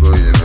people,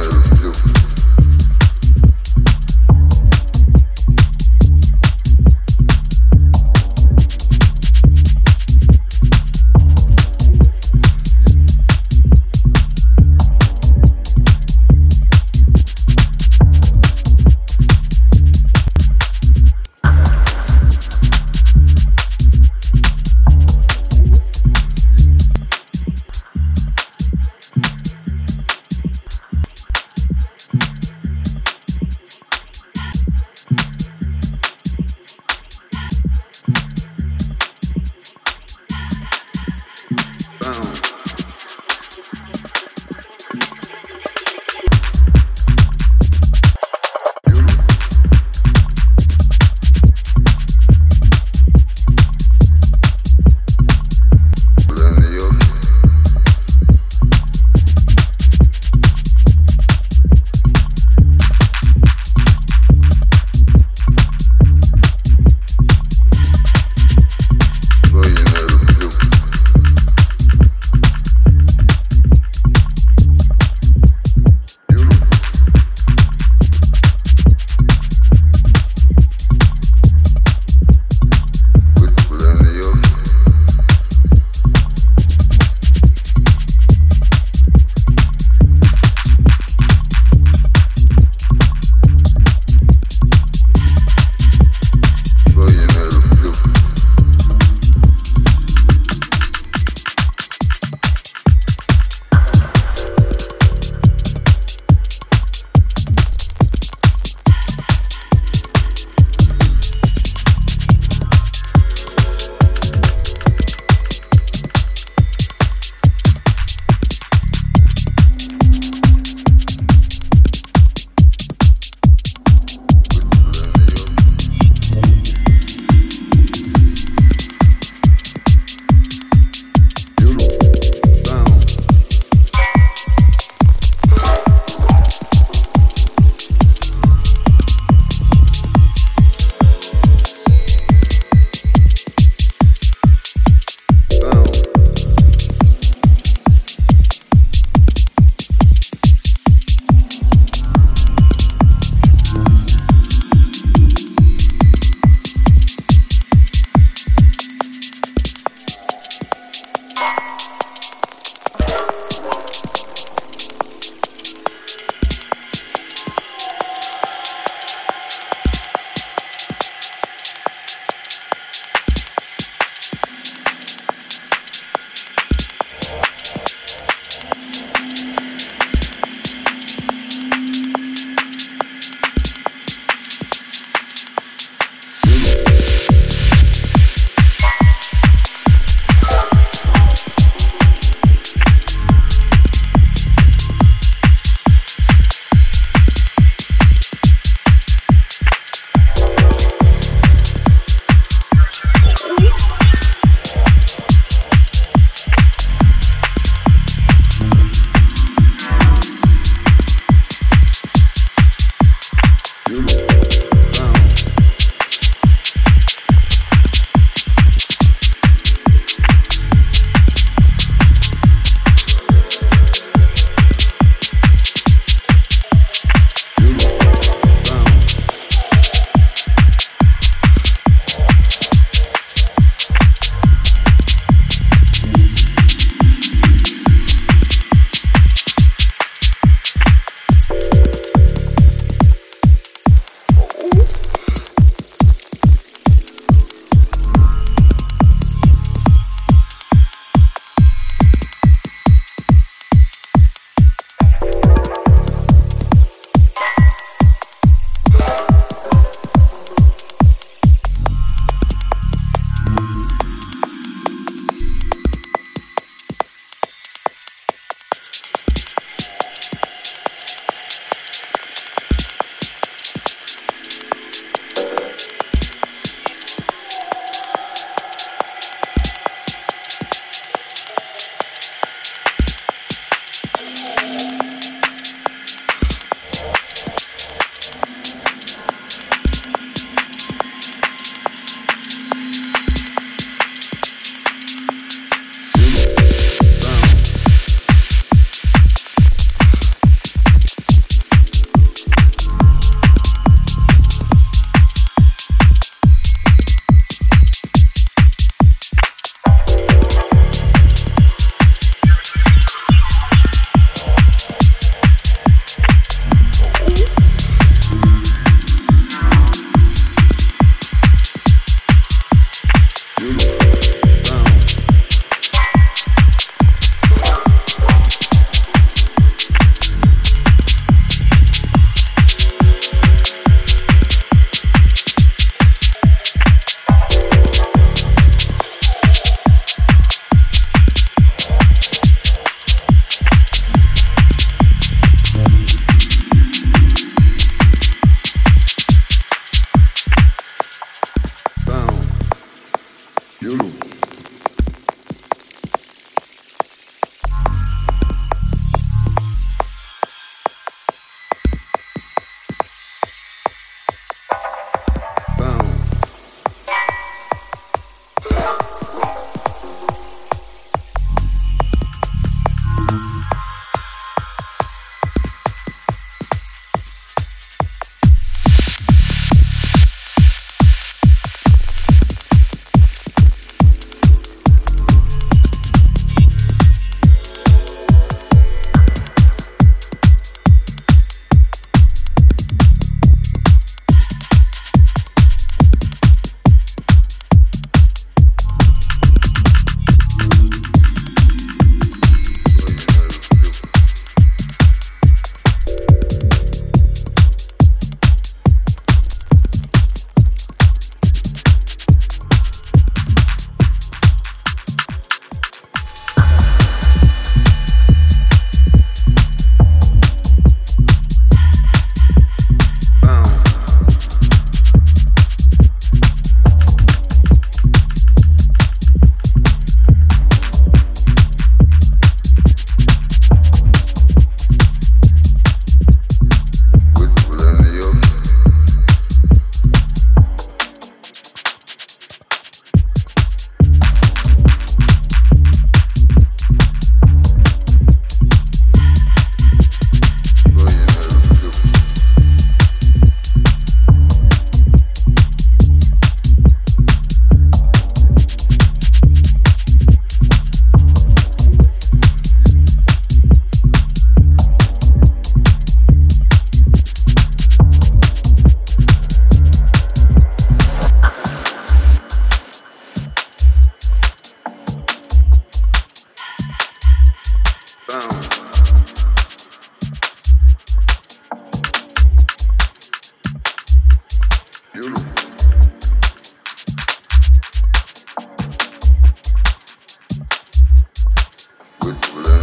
could do that.